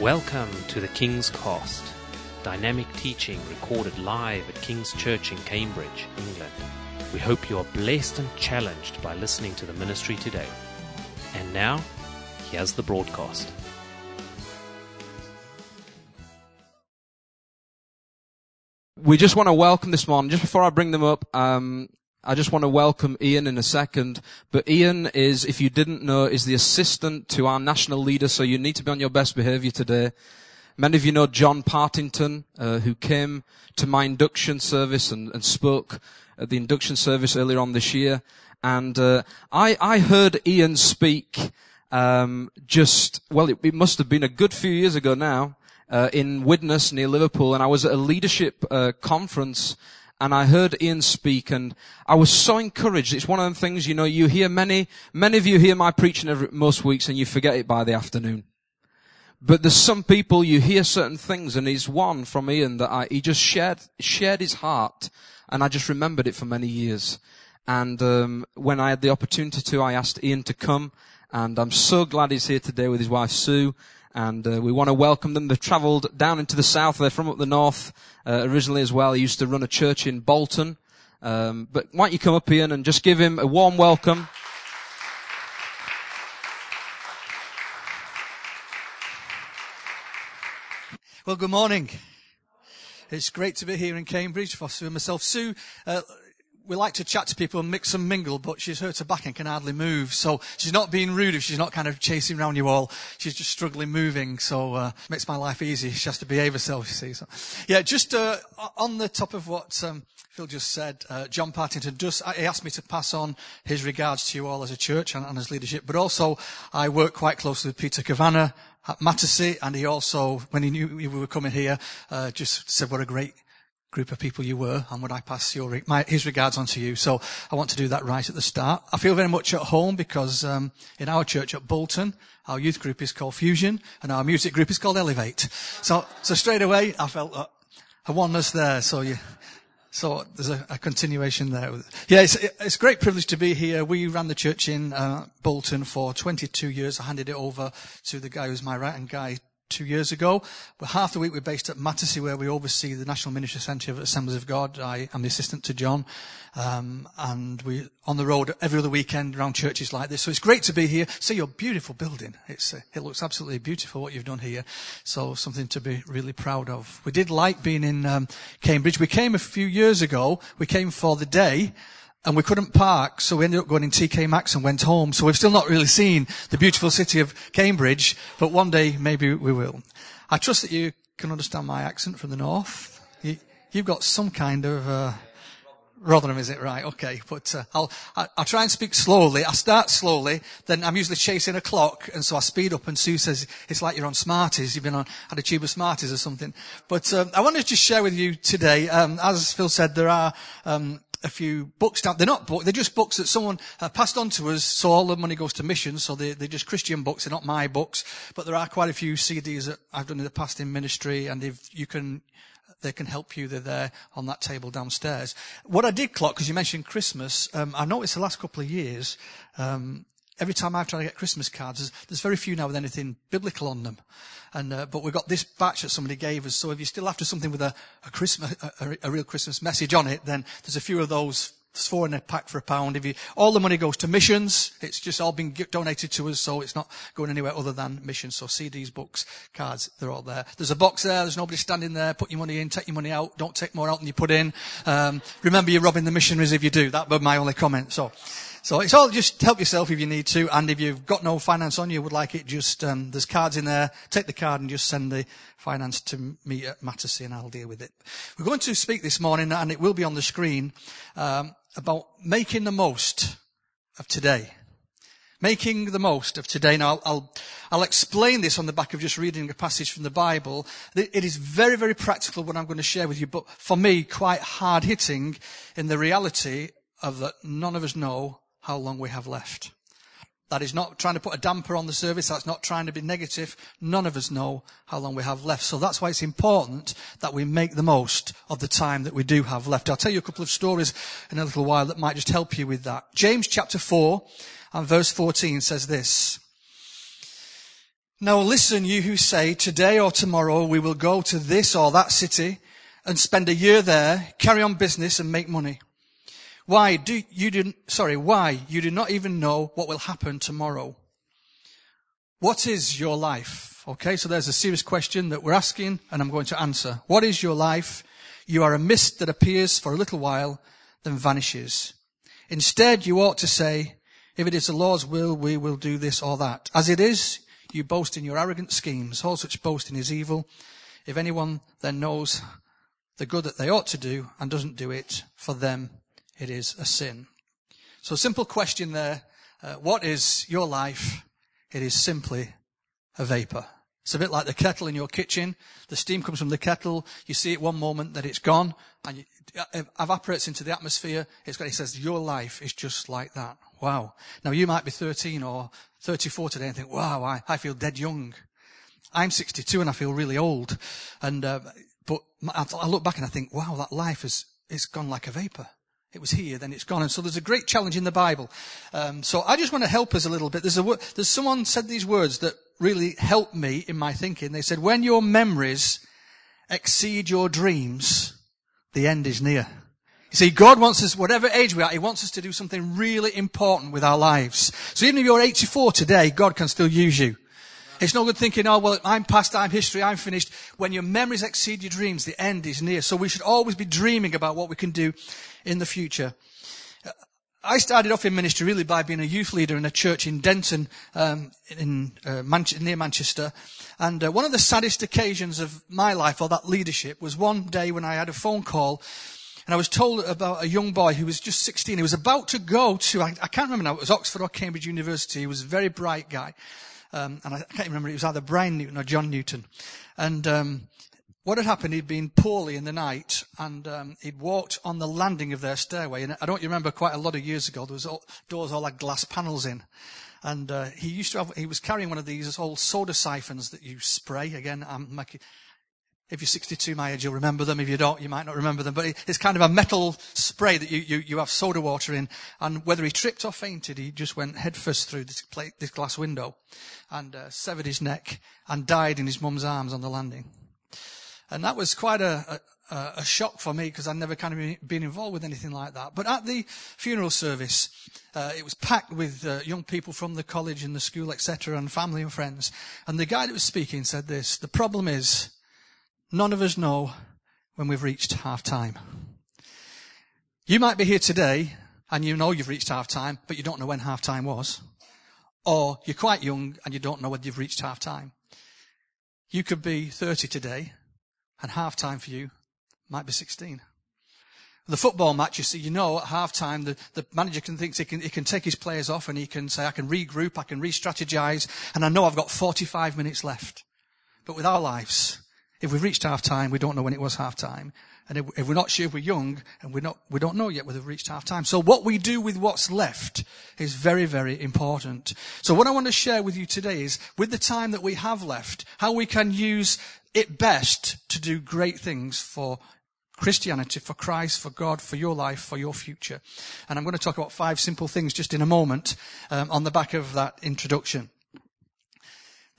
Welcome to the King's Cast, dynamic teaching recorded live at King's Church in Cambridge, England. We hope you are blessed and challenged by listening to the ministry today. And now, here's the broadcast. We just want to welcome this morning, just before I bring them up, um, I just want to welcome Ian in a second. But Ian is, if you didn't know, is the assistant to our national leader, so you need to be on your best behavior today. Many of you know John Partington, uh, who came to my induction service and, and, spoke at the induction service earlier on this year. And uh, I, I heard Ian speak um, just, well, it, it must have been a good few years ago now uh, in Widnes near Liverpool, and I was at a leadership uh, conference, and I heard Ian speak, and I was so encouraged. It's one of the things, you know, you hear many, many of you hear my preaching every, most weeks, and you forget it by the afternoon. But there's some people you hear certain things, and he's one from Ian that I, he just shared shared his heart, and I just remembered it for many years. And um, when I had the opportunity to, I asked Ian to come, and I'm so glad he's here today with his wife Sue and uh, we want to welcome them. They've travelled down into the south. They're from up the north uh, originally as well. He used to run a church in Bolton. Um, but why don't you come up, Ian, and just give him a warm welcome. Well, good morning. It's great to be here in Cambridge for Sue and myself. Sue uh, we like to chat to people and mix and mingle, but she's hurt her back and can hardly move. So she's not being rude if she's not kind of chasing around you all. She's just struggling moving. So uh, makes my life easy. She has to behave herself, you see. So, yeah, just uh, on the top of what um, Phil just said, uh, John Partington just he asked me to pass on his regards to you all as a church and, and as leadership. But also, I work quite closely with Peter Kavanagh at Mattersey, and he also, when he knew we were coming here, uh, just said what a great group of people you were, and would I pass your, my, his regards on to you. So I want to do that right at the start. I feel very much at home because um, in our church at Bolton, our youth group is called Fusion, and our music group is called Elevate. So, so straight away, I felt a oneness there. So you, so there's a, a, continuation there. Yeah, it's, it's a great privilege to be here. We ran the church in uh, Bolton for 22 years. I handed it over to the guy who's my right hand guy two years ago. But half the week we're based at Mattersey where we oversee the National Ministry Centre of Assemblies of God. I am the assistant to John. Um, and we're on the road every other weekend around churches like this. So it's great to be here. See your beautiful building. It's, uh, it looks absolutely beautiful what you've done here. So something to be really proud of. We did like being in um, Cambridge. We came a few years ago. We came for the day and we couldn't park, so we ended up going in TK Maxx and went home. So we've still not really seen the beautiful city of Cambridge, but one day maybe we will. I trust that you can understand my accent from the north. You, have got some kind of uh, Rotherham, is it right? Okay, but uh, I'll I, will try and speak slowly. I start slowly, then I'm usually chasing a clock, and so I speed up. And Sue says it's like you're on Smarties. You've been on had a tube of Smarties or something. But um, I wanted to just share with you today. Um, as Phil said, there are um, a few books down. They're not books. They're just books that someone uh, passed on to us. So all the money goes to missions. So they, they're just Christian books. They're not my books. But there are quite a few CDs that I've done in the past in ministry. And if you can, they can help you. They're there on that table downstairs. What I did clock, because you mentioned Christmas, um, I noticed the last couple of years, um, every time I've tried to get Christmas cards, there's, there's very few now with anything biblical on them. And, uh, but we've got this batch that somebody gave us. So if you're still after something with a, a Christmas, a, a, real Christmas message on it, then there's a few of those. There's four in a pack for a pound. If you, all the money goes to missions. It's just all been donated to us, so it's not going anywhere other than missions. So CDs, books, cards, they're all there. There's a box there. There's nobody standing there. Put your money in, take your money out. Don't take more out than you put in. Um, remember, you're robbing the missionaries if you do. That was my only comment. So. So it's all just help yourself if you need to, and if you've got no finance on you, would like it, just um, there's cards in there. Take the card and just send the finance to me at Mattersey, and I'll deal with it. We're going to speak this morning, and it will be on the screen um, about making the most of today. Making the most of today. Now, I'll, I'll, I'll explain this on the back of just reading a passage from the Bible. It is very, very practical what I'm going to share with you, but for me, quite hard hitting in the reality of that none of us know how long we have left. That is not trying to put a damper on the service. That's not trying to be negative. None of us know how long we have left. So that's why it's important that we make the most of the time that we do have left. I'll tell you a couple of stories in a little while that might just help you with that. James chapter 4 and verse 14 says this. Now listen, you who say, today or tomorrow we will go to this or that city and spend a year there, carry on business and make money. Why do you do, sorry, why you do not even know what will happen tomorrow? What is your life? Okay, so there's a serious question that we're asking and I'm going to answer. What is your life? You are a mist that appears for a little while, then vanishes. Instead, you ought to say, if it is the Lord's will, we will do this or that. As it is, you boast in your arrogant schemes. All such boasting is evil. If anyone then knows the good that they ought to do and doesn't do it, for them it is a sin. So simple question there. Uh, what is your life? It is simply a vapor. It's a bit like the kettle in your kitchen. The steam comes from the kettle. You see it one moment that it's gone and it evaporates into the atmosphere. It's got, it says your life is just like that. Wow. Now you might be 13 or 34 today and think, wow, I, I feel dead young. I'm 62 and I feel really old. And, uh, but I look back and I think, wow, that life is, it's gone like a vapor. It was here, then it's gone. And so there's a great challenge in the Bible. Um, so I just want to help us a little bit. There's a, there's someone said these words that really helped me in my thinking. They said, when your memories exceed your dreams, the end is near. You see, God wants us, whatever age we are, He wants us to do something really important with our lives. So even if you're 84 today, God can still use you. It's no good thinking, oh, well, I'm past, I'm history, I'm finished. When your memories exceed your dreams, the end is near. So we should always be dreaming about what we can do in the future. I started off in ministry really by being a youth leader in a church in Denton, um, in uh, near Manchester. And uh, one of the saddest occasions of my life, or that leadership, was one day when I had a phone call and I was told about a young boy who was just 16. He was about to go to, I, I can't remember now, it was Oxford or Cambridge University. He was a very bright guy. Um, and I can't remember, it was either Brian Newton or John Newton. And um, what had happened, he'd been poorly in the night, and um, he'd walked on the landing of their stairway. And I don't remember quite a lot of years ago, there was all, doors all had glass panels in. And uh, he used to have, he was carrying one of these old soda siphons that you spray. Again, I'm making, if you're 62 my age, you'll remember them. If you don't, you might not remember them. But it's kind of a metal spray that you, you, you have soda water in. And whether he tripped or fainted, he just went headfirst through this, plate, this glass window and uh, severed his neck and died in his mum's arms on the landing. And that was quite a, a, a shock for me because I'd never kind of been involved with anything like that. But at the funeral service, uh, it was packed with uh, young people from the college and the school, etc., and family and friends. And the guy that was speaking said this: the problem is None of us know when we've reached half time. You might be here today and you know you've reached half time, but you don't know when half time was. Or you're quite young and you don't know whether you've reached half time. You could be 30 today and half time for you might be 16. The football match, you see, you know at half time the, the manager can think he can, he can take his players off and he can say, I can regroup, I can re-strategize, and I know I've got 45 minutes left. But with our lives, if we've reached half time, we don't know when it was half time. And if, we're not sure if we're young, and we're not, we don't know yet whether we've reached half time. So what we do with what's left is very, very important. So what I want to share with you today is, with the time that we have left, how we can use it best to do great things for Christianity, for Christ, for God, for your life, for your future. And I'm going to talk about five simple things just in a moment um, on the back of that introduction.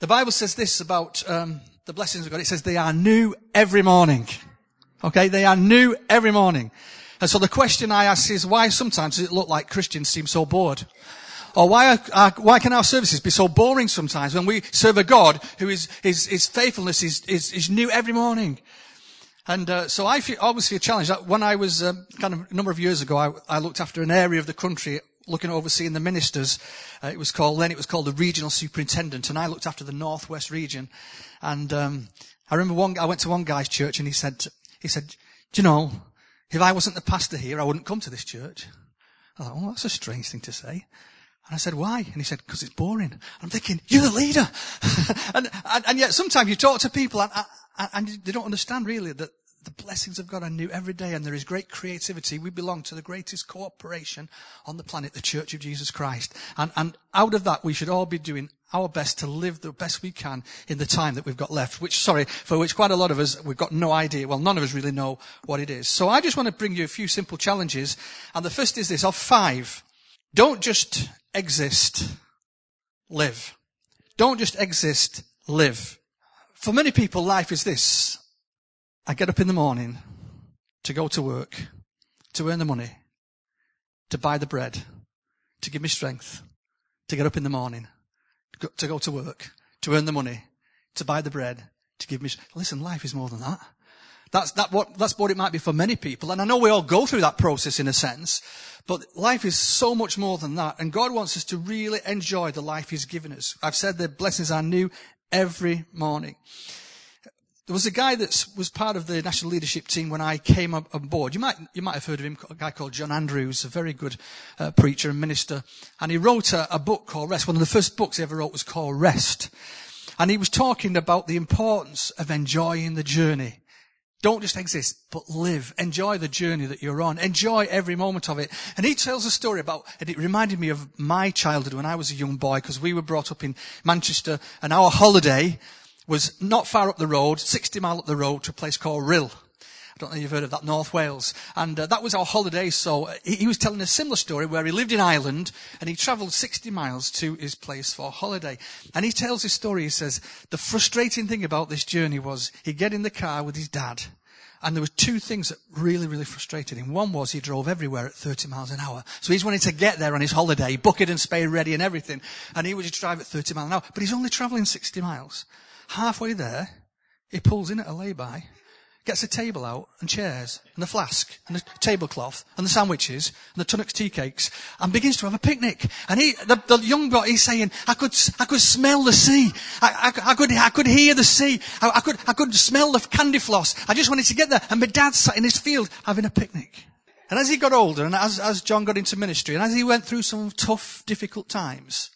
The Bible says this about um, the blessings of God. It says they are new every morning. Okay, they are new every morning. And so the question I ask is why sometimes does it look like Christians seem so bored? Or why, are, are, why can our services be so boring sometimes when we serve a God who is, his, his faithfulness is, is, is new every morning? And uh, so I feel, always feel challenged. When I was um, kind of a number of years ago, I, I looked after an area of the country looking overseeing the ministers. Uh, it was called then it was called the regional superintendent, and I looked after the northwest region. And um, I remember one. I went to one guy's church, and he said, he said, "Do you know, if I wasn't the pastor here, I wouldn't come to this church." I thought, "Oh, that's a strange thing to say." And I said, why? And he said, because it's boring. And I'm thinking, you're the leader. and, and, and, yet sometimes you talk to people and, and, they don't understand really that the blessings of God are new every day and there is great creativity. We belong to the greatest corporation on the planet, the Church of Jesus Christ. And, and out of that, we should all be doing our best to live the best we can in the time that we've got left, which, sorry, for which quite a lot of us, we've got no idea. Well, none of us really know what it is. So I just want to bring you a few simple challenges. And the first is this, of five. Don't just exist, live. Don't just exist, live. For many people, life is this. I get up in the morning to go to work, to earn the money, to buy the bread, to give me strength, to get up in the morning, to go to work, to earn the money, to buy the bread, to give me. Listen, life is more than that. That's that what that's what it might be for many people, and I know we all go through that process in a sense. But life is so much more than that, and God wants us to really enjoy the life He's given us. I've said the blessings are new every morning. There was a guy that was part of the national leadership team when I came on board. You might, you might have heard of him, a guy called John Andrews, a very good uh, preacher and minister. And he wrote a, a book called Rest. One of the first books he ever wrote was called Rest. And he was talking about the importance of enjoying the journey. Don't just exist, but live. Enjoy the journey that you're on. Enjoy every moment of it. And he tells a story about, and it reminded me of my childhood when I was a young boy, because we were brought up in Manchester, and our holiday was not far up the road, 60 mile up the road to a place called Rhyl. I don't know if you've heard of that, North Wales. And uh, that was our holiday. So uh, he, he, was telling a similar story where he lived in Ireland and he travelled 60 miles to his place for holiday. And he tells his story. He says, the frustrating thing about this journey was he'd get in the car with his dad. And there were two things that really, really frustrated him. One was he drove everywhere at 30 miles an hour. So he's wanting to get there on his holiday, bucket and spade ready and everything. And he would just drive at 30 miles an hour. But he's only travelling 60 miles. Halfway there, he pulls in at a lay-by, gets a table out and chairs and the flask and the tablecloth and the sandwiches and the Tunnocks tea cakes and begins to have a picnic. And he, the, the young boy, he's saying, I could, I could smell the sea. I, I, I could, I could hear the sea. I, I, could, I could smell the candy floss. I just wanted to get there. And my dad sat in his field having a picnic. And as he got older and as, as John got into ministry and as he went through some tough, difficult times,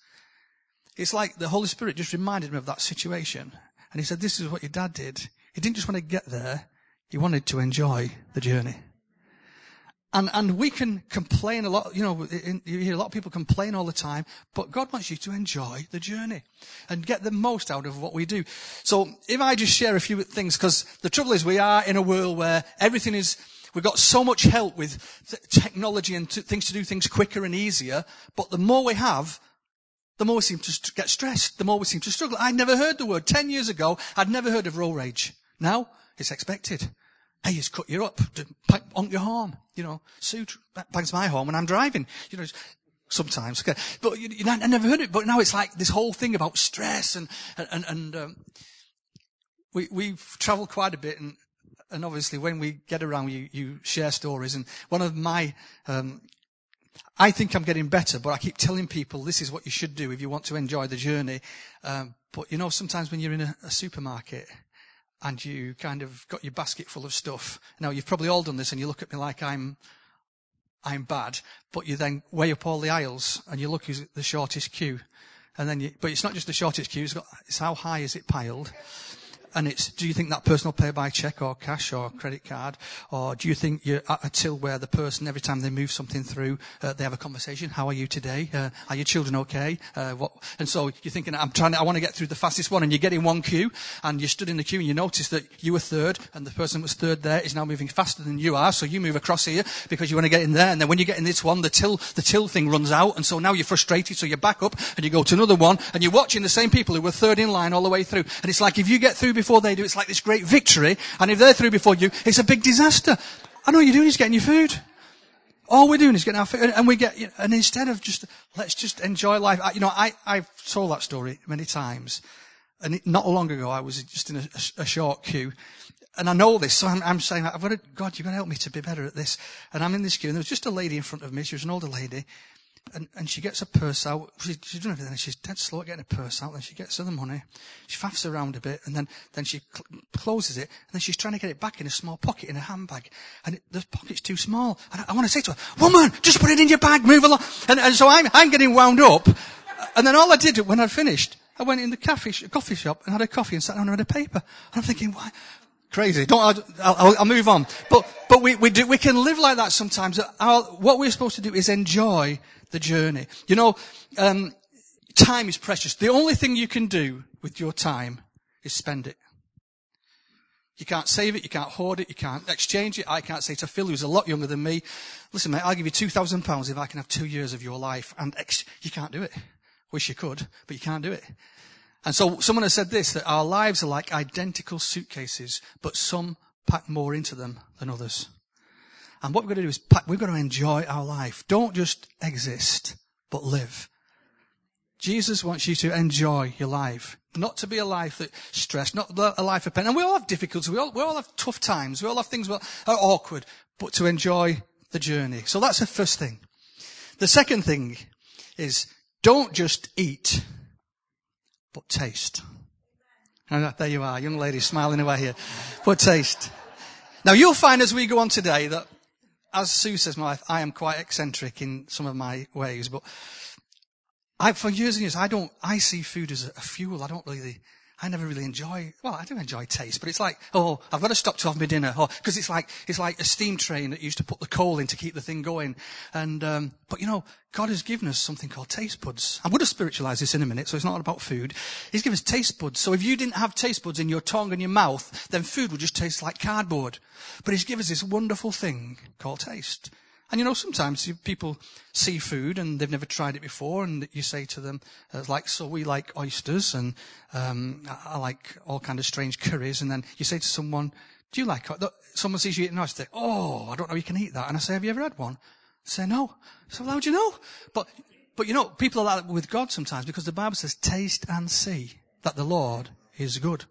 it's like the Holy Spirit just reminded me of that situation. And he said, this is what your dad did. He didn't just want to get there. He wanted to enjoy the journey. And, and we can complain a lot, you know, you hear a lot of people complain all the time, but God wants you to enjoy the journey and get the most out of what we do. So if I just share a few things, because the trouble is we are in a world where everything is, we've got so much help with technology and things to do things quicker and easier, but the more we have, the more we seem to get stressed, the more we seem to struggle. I'd never heard the word. Ten years ago, I'd never heard of road rage. Now, it's expected. Hey, he's cut you up. Honk your horn. You know, Sue bangs my horn when I'm driving. You know, sometimes. But you, you I never heard it. But now it's like this whole thing about stress and, and, and, um, we, we've traveled quite a bit and, and obviously when we get around, you, you share stories. And one of my, um, I think I'm getting better, but I keep telling people this is what you should do if you want to enjoy the journey. Um, but you know, sometimes when you're in a, a supermarket and you kind of got your basket full of stuff. Now you've probably all done this and you look at me like I'm, I'm bad, but you then weigh up all the aisles and you look at the shortest queue. And then you, but it's not just the shortest queue, it's, got, it's how high is it piled and it's, do you think that person will pay by check or cash or credit card? Or do you think you're at a till where the person, every time they move something through, uh, they have a conversation? How are you today? Uh, are your children okay? Uh, what? And so you're thinking, I'm trying to, I want to get through the fastest one and you get in one queue and you stood in the queue and you notice that you were third and the person was third there is now moving faster than you are. So you move across here because you want to get in there. And then when you get in this one, the till, the till thing runs out. And so now you're frustrated. So you back up and you go to another one and you're watching the same people who were third in line all the way through. And it's like if you get through before they do, it's like this great victory. And if they're through before you, it's a big disaster. And all you're doing is getting your food. All we're doing is getting our food. And we get, and instead of just, let's just enjoy life. I, you know, I, I've told that story many times. And it, not long ago, I was just in a, a, a short queue. And I know this, so I'm, I'm saying, I've got to, God, you've got to help me to be better at this. And I'm in this queue, and there was just a lady in front of me. She was an older lady. And, and she gets a purse out. She, she's doing everything. She's dead slow at getting a purse out. Then she gets her the money. She faffs around a bit, and then, then she cl- closes it. And then she's trying to get it back in a small pocket in her handbag. And it, the pocket's too small. And I, I want to say to her, woman, just put it in your bag, move along. And, and so I'm, I'm getting wound up. And then all I did when I'd finished, I went in the cafe, coffee shop and had a coffee and sat down and read a paper. And I'm thinking, why? Crazy. Don't, I'll, I'll, I'll move on. But, but we, we do, we can live like that sometimes. Our, what we're supposed to do is enjoy the journey. You know, um, time is precious. The only thing you can do with your time is spend it. You can't save it, you can't hoard it, you can't exchange it. I can't say to Phil, who's a lot younger than me, listen mate, I'll give you £2,000 if I can have two years of your life. And ex- you can't do it. Wish you could, but you can't do it. And so someone has said this, that our lives are like identical suitcases, but some pack more into them than others. And what we've got to do is pack, we've got to enjoy our life. Don't just exist, but live. Jesus wants you to enjoy your life. Not to be a life that stress, not a life of pain. And we all have difficulties. We all, we all have tough times. We all have things that are awkward, but to enjoy the journey. So that's the first thing. The second thing is don't just eat, but taste. And there you are, young lady smiling away here. But taste. Now you'll find as we go on today that, as Sue says, my wife, I am quite eccentric in some of my ways, but I, for years and years, I don't, I see food as a, a fuel. I don't really, I never really enjoy, well, I do enjoy taste, but it's like, oh, I've got to stop to have my dinner. Oh, cause it's like, it's like a steam train that used to put the coal in to keep the thing going. And, um, but you know, God has given us something called taste buds. I'm going to spiritualize this in a minute, so it's not about food. He's given us taste buds. So if you didn't have taste buds in your tongue and your mouth, then food would just taste like cardboard. But he's given us this wonderful thing called taste. And you know, sometimes people see food and they've never tried it before, and you say to them, uh, like, so we like oysters, and um, I like all kind of strange curries, and then you say to someone, do you like, someone sees you eating an oyster, oh, I don't know you can eat that, and I say, have you ever had one? I say, no. So how would you know? But, but you know, people are like with God sometimes, because the Bible says, taste and see that the Lord is good.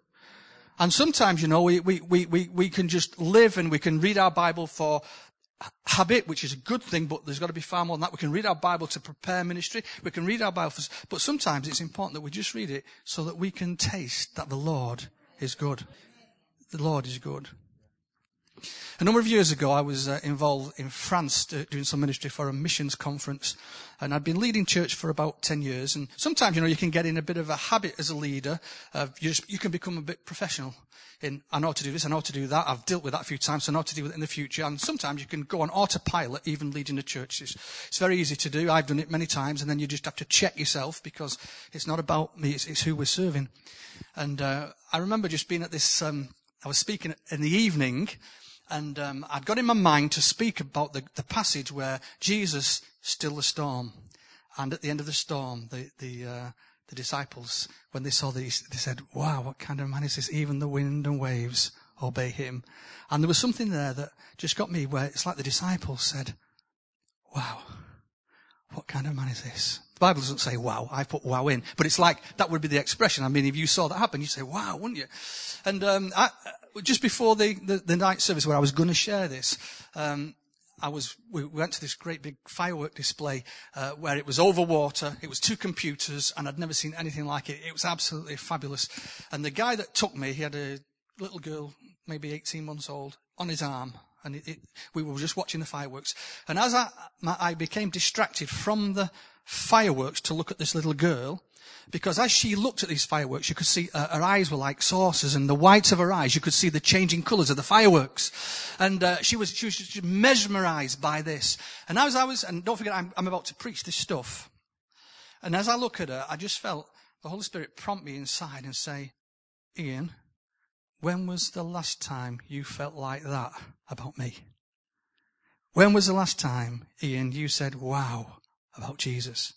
And sometimes, you know, we, we, we, we, we can just live and we can read our Bible for habit, which is a good thing, but there's got to be far more than that. We can read our Bible to prepare ministry. We can read our Bible, for, but sometimes it's important that we just read it so that we can taste that the Lord is good. The Lord is good. A number of years ago, I was uh, involved in France doing some ministry for a missions conference. And I'd been leading church for about 10 years. And sometimes, you know, you can get in a bit of a habit as a leader. Of you, just, you can become a bit professional in, I know how to do this, I know how to do that. I've dealt with that a few times, so I know how to deal with it in the future. And sometimes you can go on autopilot, even leading a church. It's, it's very easy to do. I've done it many times. And then you just have to check yourself because it's not about me, it's, it's who we're serving. And uh, I remember just being at this, um, I was speaking in the evening and um, I'd got in my mind to speak about the, the passage where Jesus stilled the storm. And at the end of the storm, the, the, uh, the disciples, when they saw this, they said, wow, what kind of man is this? Even the wind and waves obey him. And there was something there that just got me where it's like the disciples said, wow, what kind of man is this? The Bible doesn't say wow. I put wow in, but it's like that would be the expression. I mean, if you saw that happen, you'd say wow, wouldn't you? And um, I, just before the, the, the, night service where I was going to share this, um, I was, we went to this great big firework display uh, where it was over water, it was two computers, and I'd never seen anything like it. It was absolutely fabulous. And the guy that took me, he had a little girl, maybe 18 months old, on his arm. And it, it, we were just watching the fireworks. And as I, my, I became distracted from the fireworks to look at this little girl, because as she looked at these fireworks, you could see uh, her eyes were like saucers, and the whites of her eyes, you could see the changing colours of the fireworks. And uh, she was she was just mesmerised by this. And as I was, and don't forget, I'm, I'm about to preach this stuff. And as I look at her, I just felt the Holy Spirit prompt me inside and say, Ian, when was the last time you felt like that about me? When was the last time, Ian, you said, wow, about Jesus?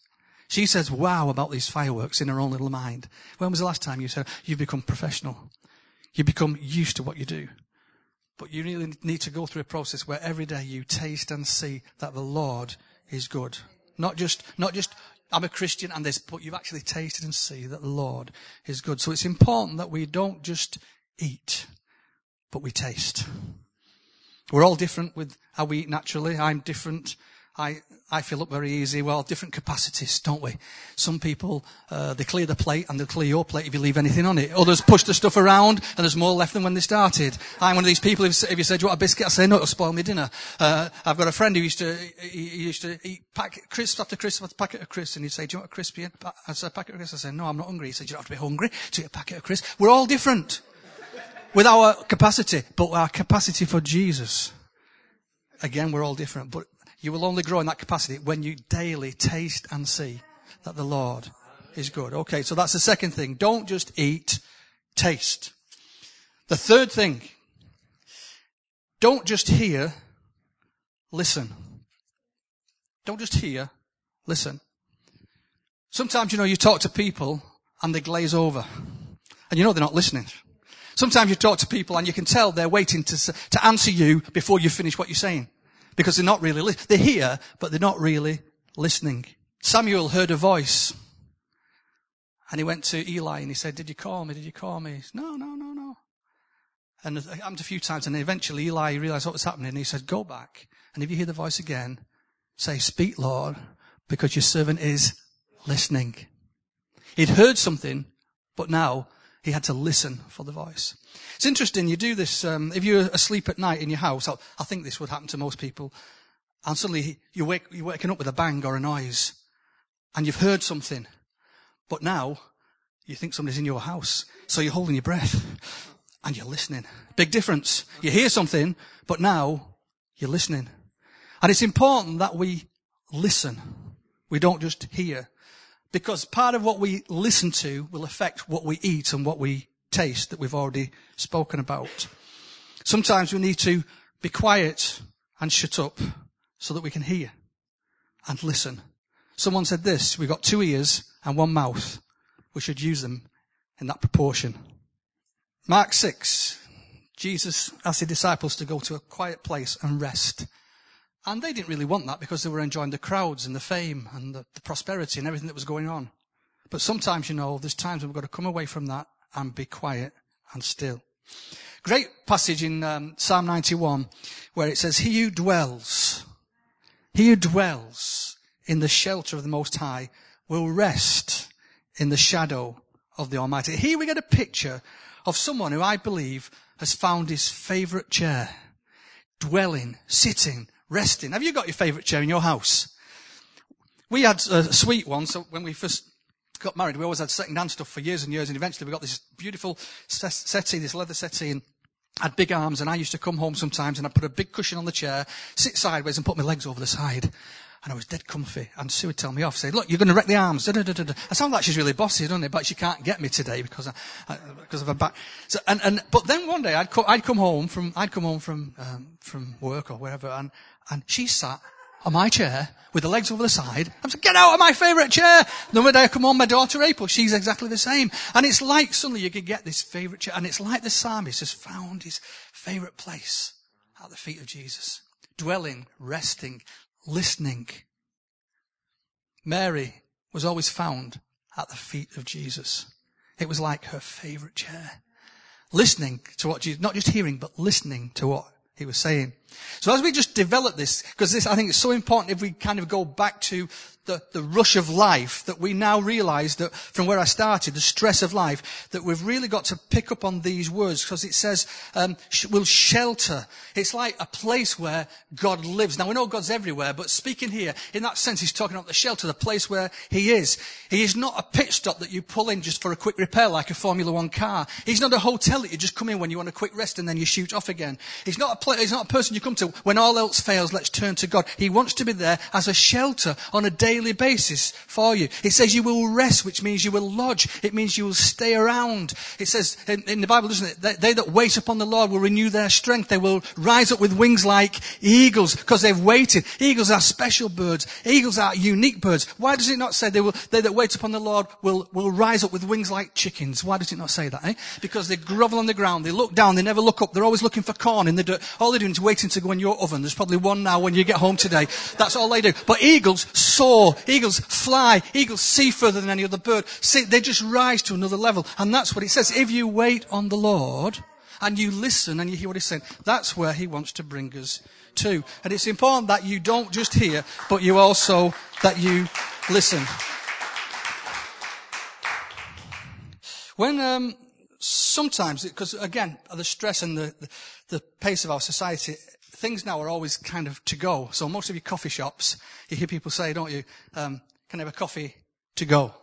She says, wow, about these fireworks in her own little mind. When was the last time you said, you've become professional? You become used to what you do. But you really need to go through a process where every day you taste and see that the Lord is good. Not just, not just, I'm a Christian and this, but you've actually tasted and see that the Lord is good. So it's important that we don't just eat, but we taste. We're all different with how we eat naturally. I'm different I, I fill up very easy. Well, different capacities, don't we? Some people, uh, they clear the plate and they'll clear your plate if you leave anything on it. Others push the stuff around and there's more left than when they started. I'm one of these people, if, if you said, you want a biscuit? I say, no, it'll spoil my dinner. Uh, I've got a friend who used to, he, he used to eat pack, crisps after crisps after packet of crisps and he'd say, do you want a crispy? I said, packet of crisps. I said, no, I'm not hungry. He said, you don't have to be hungry to eat a packet of crisps. We're all different with our capacity, but our capacity for Jesus. Again, we're all different, but you will only grow in that capacity when you daily taste and see that the Lord is good. Okay, so that's the second thing. Don't just eat, taste. The third thing, don't just hear, listen. Don't just hear, listen. Sometimes, you know, you talk to people and they glaze over. And you know they're not listening. Sometimes you talk to people and you can tell they're waiting to, to answer you before you finish what you're saying. Because they're not really, li- they hear, but they're not really listening. Samuel heard a voice. And he went to Eli and he said, did you call me? Did you call me? Said, no, no, no, no. And it happened a few times and eventually Eli realized what was happening and he said, go back. And if you hear the voice again, say, speak Lord, because your servant is listening. He'd heard something, but now he had to listen for the voice. It's interesting, you do this, um, if you're asleep at night in your house, I, think this would happen to most people, and suddenly you wake, you're waking up with a bang or a noise, and you've heard something, but now you think somebody's in your house, so you're holding your breath, and you're listening. Big difference. You hear something, but now you're listening. And it's important that we listen. We don't just hear. Because part of what we listen to will affect what we eat and what we taste that we've already spoken about. Sometimes we need to be quiet and shut up so that we can hear and listen. Someone said this, we've got two ears and one mouth. We should use them in that proportion. Mark 6, Jesus asked the disciples to go to a quiet place and rest. And they didn't really want that because they were enjoying the crowds and the fame and the, the, prosperity and everything that was going on. But sometimes, you know, there's times when we've got to come away from that and be quiet and still. Great passage in um, Psalm 91 where it says, He who dwells, he who dwells in the shelter of the Most High will rest in the shadow of the Almighty. Here we get a picture of someone who I believe has found his favorite chair, dwelling, sitting, resting. Have you got your favourite chair in your house? We had a sweet one, so when we first got married, we always had second-hand stuff for years and years, and eventually we got this beautiful settee, this leather settee, and had big arms, and I used to come home sometimes, and I'd put a big cushion on the chair, sit sideways, and put my legs over the side. And I was dead comfy. And Sue would tell me off, say, look, you're going to wreck the arms. Da-da-da-da. I sound like she's really bossy, doesn't it? But she can't get me today because, I, I, because of her back. So, and, and, but then one day I'd, co- I'd come home from, I'd come home from, um, from work or wherever and, and she sat on my chair with the legs over the side. I'm saying, get out of my favourite chair. The one day I come home, my daughter April, she's exactly the same. And it's like suddenly you can get this favourite chair. And it's like the psalmist has found his favourite place at the feet of Jesus. Dwelling, resting, listening. Mary was always found at the feet of Jesus. It was like her favourite chair. Listening to what Jesus, not just hearing, but listening to what he was saying. So as we just develop this, because this, I think it's so important if we kind of go back to the, the rush of life that we now realize that from where I started, the stress of life, that we've really got to pick up on these words because it says, um, sh- will shelter. It's like a place where God lives. Now we know God's everywhere, but speaking here, in that sense, he's talking about the shelter, the place where he is. He is not a pit stop that you pull in just for a quick repair like a Formula One car. He's not a hotel that you just come in when you want a quick rest and then you shoot off again. He's not a place, he's not a person you come to when all else fails, let's turn to God. He wants to be there as a shelter on a daily basis for you. It says you will rest, which means you will lodge. It means you will stay around. It says in, in the Bible, doesn't it? They, they that wait upon the Lord will renew their strength. They will rise up with wings like eagles because they've waited. Eagles are special birds. Eagles are unique birds. Why does it not say they will, they that wait upon the Lord will, will rise up with wings like chickens? Why does it not say that, eh? Because they grovel on the ground. They look down. They never look up. They're always looking for corn in the dirt. All they're doing is waiting to go in your oven. There's probably one now when you get home today. That's all they do. But eagles soar. Eagles fly. Eagles see further than any other bird. See, they just rise to another level. And that's what it says. If you wait on the Lord and you listen and you hear what he's saying, that's where he wants to bring us to. And it's important that you don't just hear, but you also, that you listen. When, um, sometimes, because again, the stress and the, the, the pace of our society, things now are always kind of to go. So most of your coffee shops, you hear people say, don't you, um, can I have a coffee to go?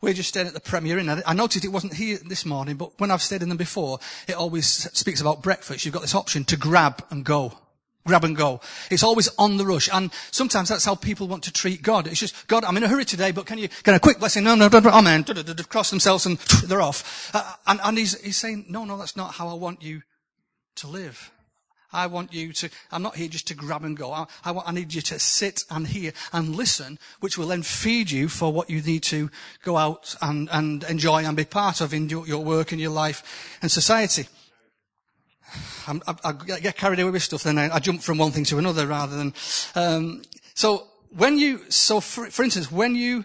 We're just staying at the Premier Inn. I noticed it wasn't here this morning, but when I've stayed in them before, it always speaks about breakfast. You've got this option to grab and go. Grab and go. It's always on the rush. And sometimes that's how people want to treat God. It's just, God, I'm in a hurry today, but can you, get a quick blessing? No, no, no, no amen. Cross themselves and they're off. Uh, and, and he's, he's saying, no, no, that's not how I want you to live. I want you to, I'm not here just to grab and go. I, I, want, I need you to sit and hear and listen, which will then feed you for what you need to go out and, and enjoy and be part of in your, your work and your life and society. I'm, I, I, get carried away with stuff, then I, I, jump from one thing to another rather than. Um, so when you, so for, for, instance, when you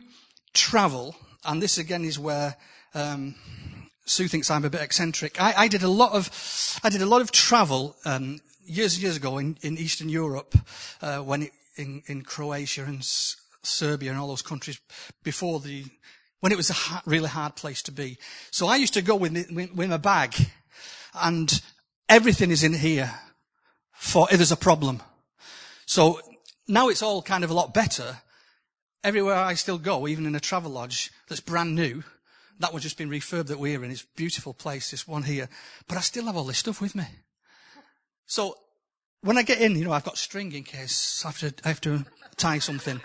travel, and this again is where um, Sue thinks I'm a bit eccentric. I, I, did a lot of, I did a lot of travel um, years and years ago in, in Eastern Europe, uh, when it, in, in Croatia and S- Serbia and all those countries before the, when it was a ha- really hard place to be. So I used to go with, with, with my bag, and everything is in here for if there's a problem. So now it's all kind of a lot better. Everywhere I still go, even in a travel lodge that's brand new, that one's just been refurbed that we're in. It's a beautiful place, this one here. But I still have all this stuff with me. So when I get in, you know, I've got string in case I have to, I have to tie something.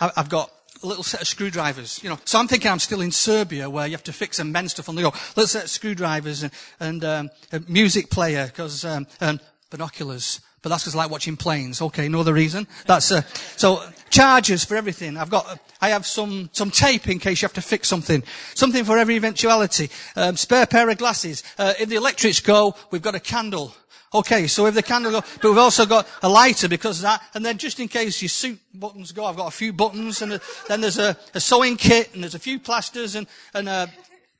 I, have got a little set of screwdrivers, you know. So I'm thinking I'm still in Serbia where you have to fix and mend stuff on the go. Little set of screwdrivers and, and um, a music player because um, and binoculars. But that's I like watching planes. Okay, no other reason. That's uh, so chargers for everything. I've got, I have some some tape in case you have to fix something. Something for every eventuality. Um, spare pair of glasses. Uh, if the electrics go, we've got a candle. Okay, so if the candle go, but we've also got a lighter because of that. And then just in case your suit buttons go, I've got a few buttons and a, then there's a, a, sewing kit and there's a few plasters and, and uh,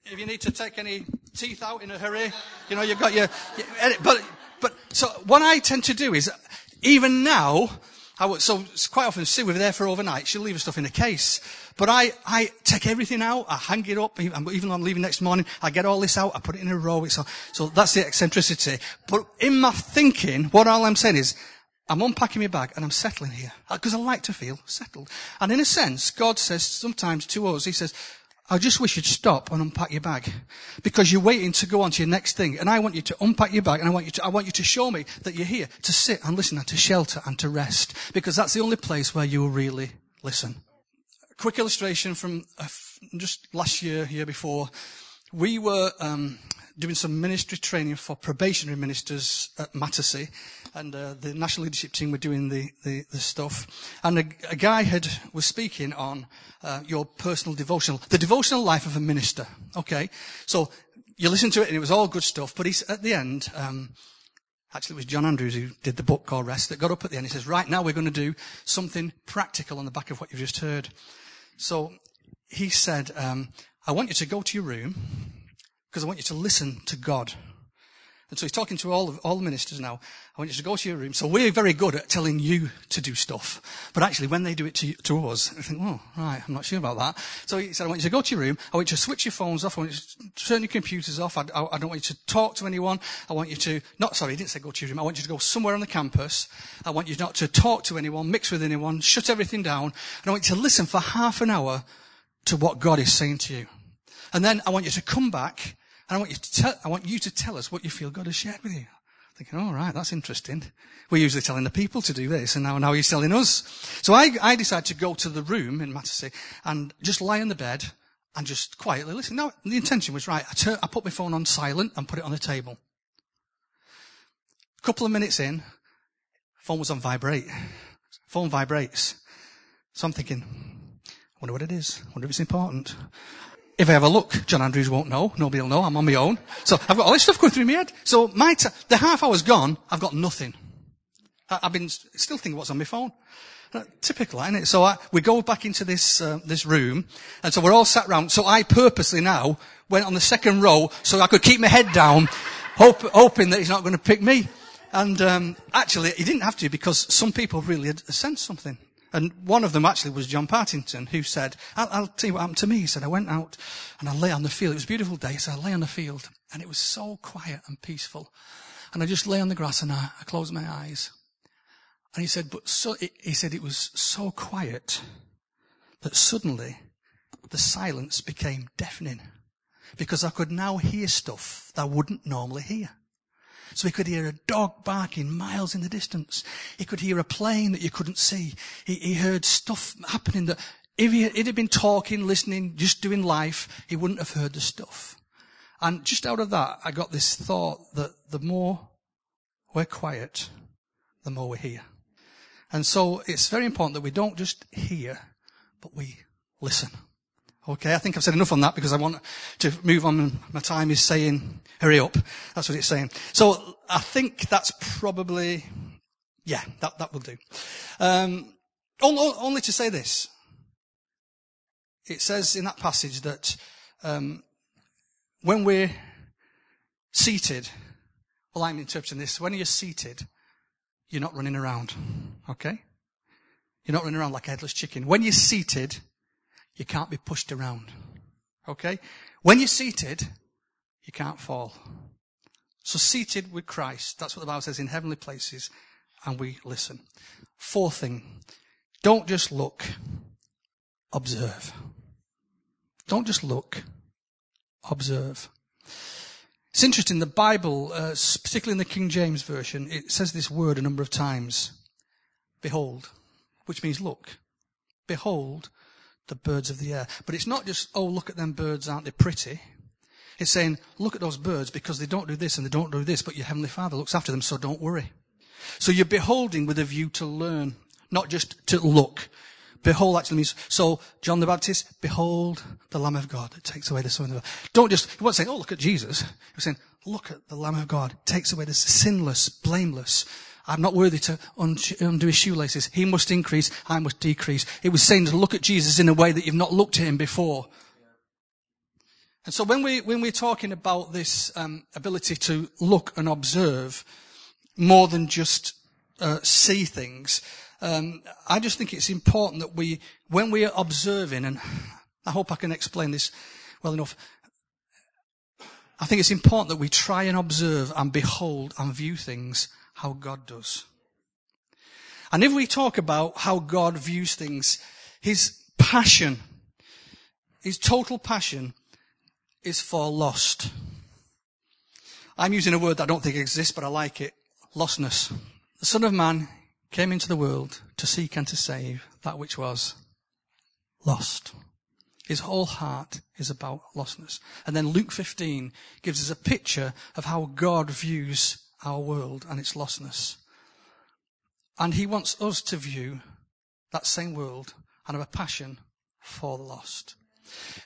if you need to take any teeth out in a hurry, you know, you've got your, your but, but, so what I tend to do is, even now, I would, so quite often Sue, we're there for overnight, she'll leave her stuff in a case. But I, I take everything out, I hang it up, even though I'm leaving next morning, I get all this out, I put it in a row. So, so that's the eccentricity. But in my thinking, what all I'm saying is, I'm unpacking my bag and I'm settling here. Because I like to feel settled. And in a sense, God says sometimes to us, He says, I just wish you'd stop and unpack your bag. Because you're waiting to go on to your next thing. And I want you to unpack your bag and I want you to, I want you to show me that you're here to sit and listen and to shelter and to rest. Because that's the only place where you will really listen. A quick illustration from just last year, year before. We were, um, doing some ministry training for probationary ministers at Mattersey, and uh, the national leadership team were doing the, the, the stuff. And a, a, guy had was speaking on uh, your personal devotional, the devotional life of a minister. Okay, so you listen to it, and it was all good stuff. But he's at the end. Um, Actually, it was John Andrews who did the book called Rest that got up at the end. He says, right now we're going to do something practical on the back of what you've just heard. So he said, um, I want you to go to your room because I want you to listen to God. And so he's talking to all, of, all the ministers now. I want you to go to your room. So we're very good at telling you to do stuff. But actually, when they do it to, to us, I think, oh, right, I'm not sure about that. So he said, I want you to go to your room. I want you to switch your phones off. I want you to turn your computers off. I, I, I don't want you to talk to anyone. I want you to, not, sorry, he didn't say go to your room. I want you to go somewhere on the campus. I want you not to talk to anyone, mix with anyone, shut everything down. And I want you to listen for half an hour to what God is saying to you. And then I want you to come back and I want you to tell, I want you to tell us what you feel God has shared with you. Thinking, all right, that's interesting. We're usually telling the people to do this, and now, now he's telling us. So I, I decided to go to the room in Mattersey and just lie on the bed and just quietly listen. No, the intention was right. I, tur- I put my phone on silent and put it on the table. A couple of minutes in, phone was on vibrate. Phone vibrates. So I'm thinking, I wonder what it is. I wonder if it's important. If I have a look, John Andrews won't know. Nobody will know. I'm on my own. So I've got all this stuff going through my head. So my t- the half hour's gone. I've got nothing. I- have been still thinking what's on my phone. Uh, typical, isn't it? So I, we go back into this uh, this room, and so we're all sat round. So I purposely now went on the second row so I could keep my head down, hope, hoping that he's not going to pick me. And um, actually, he didn't have to because some people really had sensed something. And one of them actually was John Partington, who said, I'll, I'll, tell you what happened to me. He said, I went out and I lay on the field. It was a beautiful day. So I lay on the field and it was so quiet and peaceful. And I just lay on the grass and I, I closed my eyes. And he said, but so, he said it was so quiet that suddenly the silence became deafening because I could now hear stuff that I wouldn't normally hear. So he could hear a dog barking miles in the distance. He could hear a plane that you couldn't see. He, he heard stuff happening that if he had been talking, listening, just doing life, he wouldn't have heard the stuff. And just out of that, I got this thought that the more we're quiet, the more we hear. And so it's very important that we don't just hear, but we listen. Okay, I think I've said enough on that because I want to move on. My time is saying, hurry up. That's what it's saying. So I think that's probably, yeah, that, that will do. Um, only to say this. It says in that passage that um, when we're seated, well, I'm interpreting this. When you're seated, you're not running around. Okay? You're not running around like a headless chicken. When you're seated, you can't be pushed around. Okay? When you're seated, you can't fall. So seated with Christ, that's what the Bible says in heavenly places, and we listen. Fourth thing, don't just look, observe. Don't just look, observe. It's interesting, the Bible, uh, particularly in the King James Version, it says this word a number of times. Behold, which means look. Behold the birds of the air. But it's not just, oh, look at them birds, aren't they pretty? It's saying, look at those birds because they don't do this and they don't do this, but your Heavenly Father looks after them, so don't worry. So you're beholding with a view to learn, not just to look. Behold actually means, so John the Baptist, behold the Lamb of God that takes away the sin of the world. Don't just, he wasn't saying, oh, look at Jesus. He was saying, look at the Lamb of God, takes away the sinless, blameless. I'm not worthy to undo his shoelaces. He must increase, I must decrease. It was saying to look at Jesus in a way that you've not looked at him before. And so when we, when we're talking about this um, ability to look and observe more than just uh, see things, um, I just think it's important that we, when we are observing, and I hope I can explain this well enough. I think it's important that we try and observe and behold and view things how God does. And if we talk about how God views things, his passion, his total passion is for lost. I'm using a word that I don't think exists, but I like it. Lostness. The Son of Man came into the world to seek and to save that which was lost. His whole heart is about lostness. And then Luke 15 gives us a picture of how God views our world and its lostness. And he wants us to view that same world and have a passion for the lost.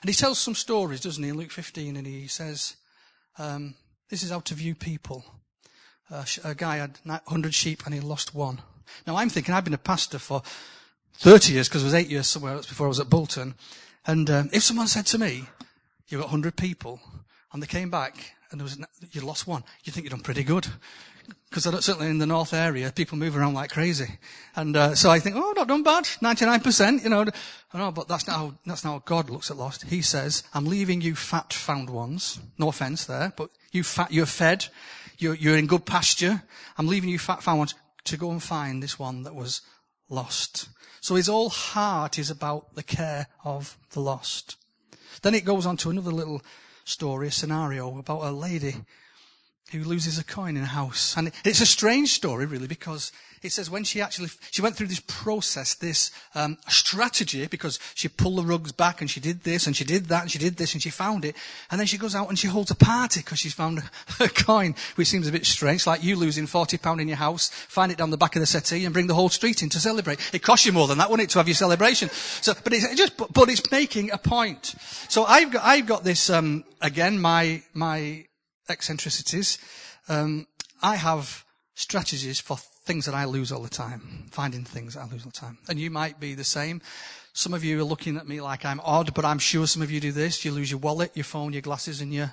And he tells some stories, doesn't he, in Luke 15, and he says, um, this is how to view people. Uh, a guy had 100 sheep and he lost one. Now I'm thinking, I've been a pastor for 30 years because I was eight years somewhere else before I was at Bolton. And um, if someone said to me, you've got 100 people, and they came back and there was, you lost one, you think you've done pretty good. Because certainly in the north area, people move around like crazy. And uh, so I think, oh, not done bad, 99%, you know. No, but that's not, how, that's not how God looks at lost. He says, I'm leaving you fat found ones. No offense there, but you fat, you're fed. You're, you're in good pasture. I'm leaving you fat found ones to go and find this one that was lost. So his whole heart is about the care of the lost. Then it goes on to another little story, a scenario about a lady who loses a coin in a house. And it's a strange story, really, because it says when she actually, she went through this process, this um, strategy, because she pulled the rugs back and she did this and she did that and she did this and she found it. And then she goes out and she holds a party because she's found a, coin, which seems a bit strange, like you losing £40 in your house, find it down the back of the settee and bring the whole street in to celebrate. It costs you more than that, wouldn't it, to have your celebration? So, but it's just, but it's making a point. So I've got, I've got this, um, again, my, my, eccentricities. Um, I have strategies for things that I lose all the time, finding things that I lose all the time. And you might be the same. Some of you are looking at me like I'm odd, but I'm sure some of you do this. You lose your wallet, your phone, your glasses, and your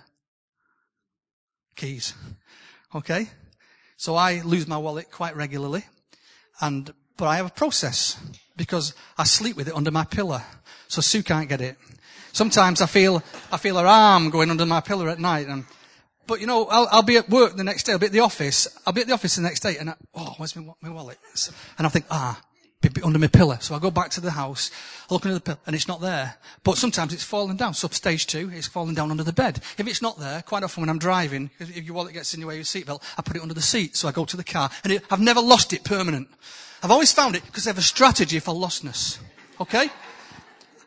keys. Okay? So I lose my wallet quite regularly. And, but I have a process because I sleep with it under my pillow. So Sue can't get it. Sometimes I feel, I feel her arm going under my pillow at night and but you know, I'll, I'll, be at work the next day. I'll be at the office. I'll be at the office the next day, and I, oh, where's my, my wallet? And I think, ah, under my pillow. So I go back to the house, look under the pillow, and it's not there. But sometimes it's fallen down. So stage two, it's fallen down under the bed. If it's not there, quite often when I'm driving, if your wallet gets in the way of your seatbelt, I put it under the seat. So I go to the car, and it, I've never lost it permanent. I've always found it because I have a strategy for lostness. Okay?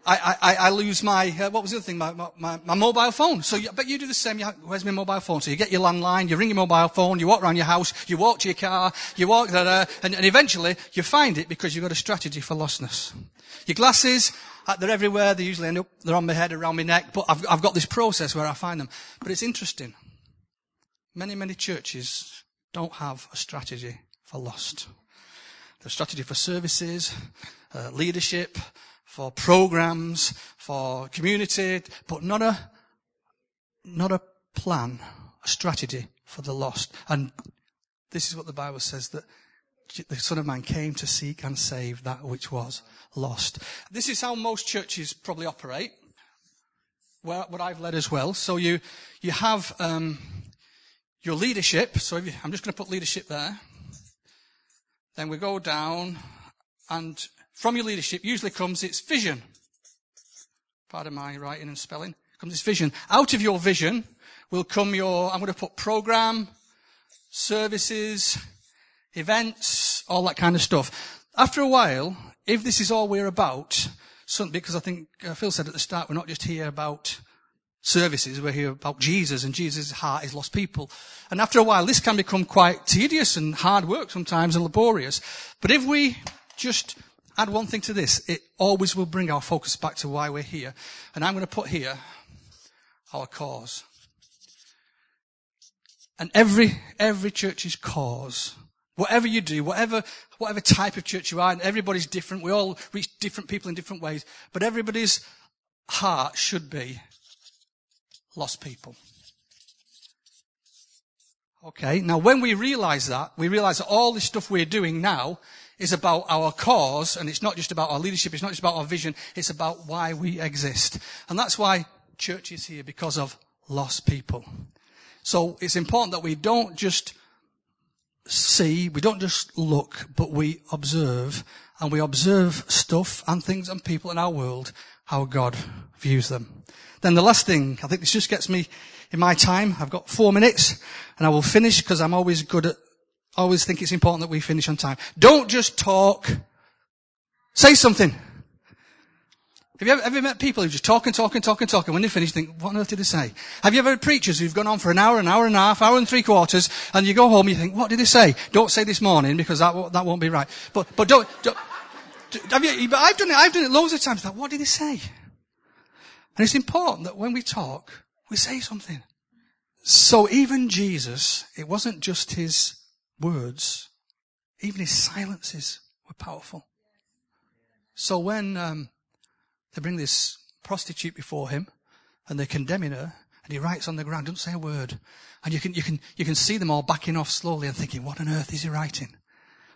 I, I, I lose my, uh, what was the other thing? My, my, my mobile phone. So, you, but you do the same. You, where's my mobile phone? So you get your landline, you ring your mobile phone, you walk around your house, you walk to your car, you walk there, and, and eventually you find it because you've got a strategy for lostness. Your glasses, uh, they're everywhere. They usually end up, they're on my head, around my neck, but I've, I've got this process where I find them. But it's interesting. Many, many churches don't have a strategy for lost. The strategy for services, uh, leadership, for programs, for community, but not a, not a plan, a strategy for the lost. And this is what the Bible says that the Son of Man came to seek and save that which was lost. This is how most churches probably operate. Where, what I've led as well. So you, you have, um, your leadership. So you, I'm just going to put leadership there. Then we go down and from your leadership usually comes its vision. Pardon my writing and spelling. Comes its vision. Out of your vision will come your, I'm going to put program, services, events, all that kind of stuff. After a while, if this is all we're about, because I think uh, Phil said at the start, we're not just here about services, we're here about Jesus and Jesus' heart is lost people. And after a while, this can become quite tedious and hard work sometimes and laborious. But if we just add one thing to this, it always will bring our focus back to why we're here. And I'm going to put here our cause. And every, every church's cause, whatever you do, whatever, whatever type of church you are, and everybody's different, we all reach different people in different ways, but everybody's heart should be lost people. Okay, now when we realize that, we realize that all this stuff we're doing now is about our cause, and it's not just about our leadership, it's not just about our vision, it's about why we exist. And that's why church is here, because of lost people. So it's important that we don't just see, we don't just look, but we observe, and we observe stuff and things and people in our world, how God views them. Then the last thing, I think this just gets me in my time. I've got four minutes and I will finish because I'm always good at, always think it's important that we finish on time. Don't just talk. Say something. Have you ever, ever met people who just talk and talk and talk and talk and when they finish think, what on earth did they say? Have you ever had preachers who've gone on for an hour, an hour and a half, hour and three quarters and you go home and you think, what did they say? Don't say this morning because that, that won't be right. But, but don't, don't have you, but I've done it, I've done it loads of times. Like, what did they say? And it's important that when we talk, we say something. So even Jesus, it wasn't just his words, even his silences were powerful. So when um, they bring this prostitute before him and they're condemning her, and he writes on the ground, doesn't say a word, and you can you can you can see them all backing off slowly and thinking, what on earth is he writing?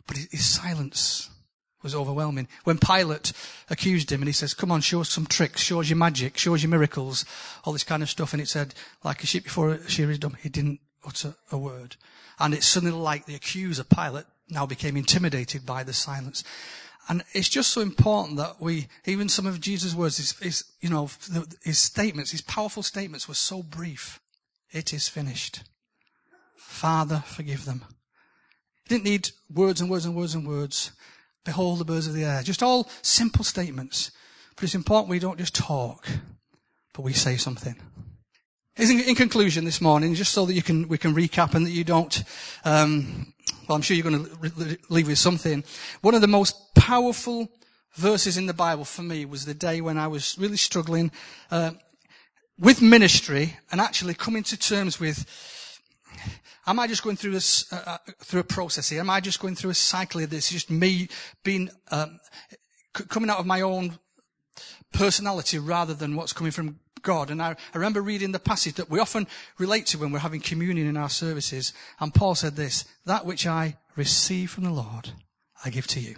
But his silence was overwhelming. When Pilate accused him and he says, come on, show us some tricks, show us your magic, show us your miracles, all this kind of stuff. And it said, like a sheep before a shear is dumb, he didn't utter a word. And it's suddenly like the accuser, Pilate, now became intimidated by the silence. And it's just so important that we, even some of Jesus' words, his, his you know, his statements, his powerful statements were so brief. It is finished. Father, forgive them. He didn't need words and words and words and words. Behold the birds of the air. Just all simple statements. But it's important we don't just talk, but we say something. In, conclusion this morning, just so that you can, we can recap and that you don't, um, well, I'm sure you're going to leave with something. One of the most powerful verses in the Bible for me was the day when I was really struggling uh, with ministry and actually coming to terms with Am I just going through uh, uh, through a process here? Am I just going through a cycle of this? Just me being, um, c- coming out of my own personality rather than what's coming from God. And I, I remember reading the passage that we often relate to when we're having communion in our services. And Paul said this, that which I receive from the Lord, I give to you.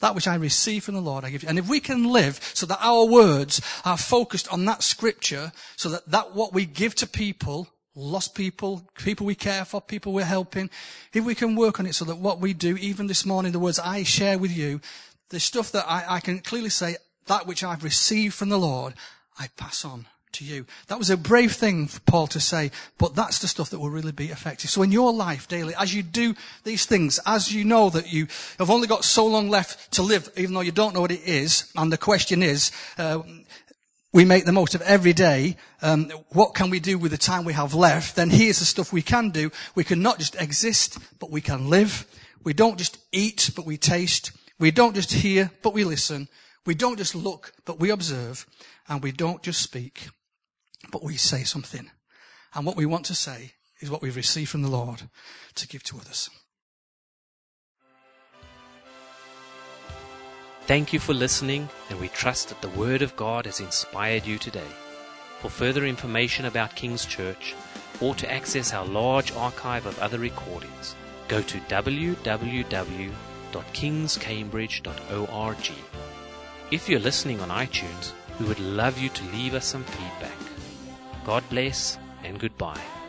That which I receive from the Lord, I give you. And if we can live so that our words are focused on that scripture, so that, that what we give to people lost people, people we care for, people we're helping, if we can work on it so that what we do, even this morning, the words I share with you, the stuff that I, I can clearly say, that which I've received from the Lord, I pass on to you. That was a brave thing for Paul to say, but that's the stuff that will really be effective. So in your life daily, as you do these things, as you know that you have only got so long left to live, even though you don't know what it is, and the question is, uh, we make the most of every day. Um, what can we do with the time we have left? Then here's the stuff we can do. We can not just exist, but we can live. We don't just eat, but we taste. We don't just hear, but we listen. We don't just look, but we observe. And we don't just speak, but we say something. And what we want to say is what we've received from the Lord to give to others. Thank you for listening, and we trust that the Word of God has inspired you today. For further information about King's Church, or to access our large archive of other recordings, go to www.kingscambridge.org. If you're listening on iTunes, we would love you to leave us some feedback. God bless and goodbye.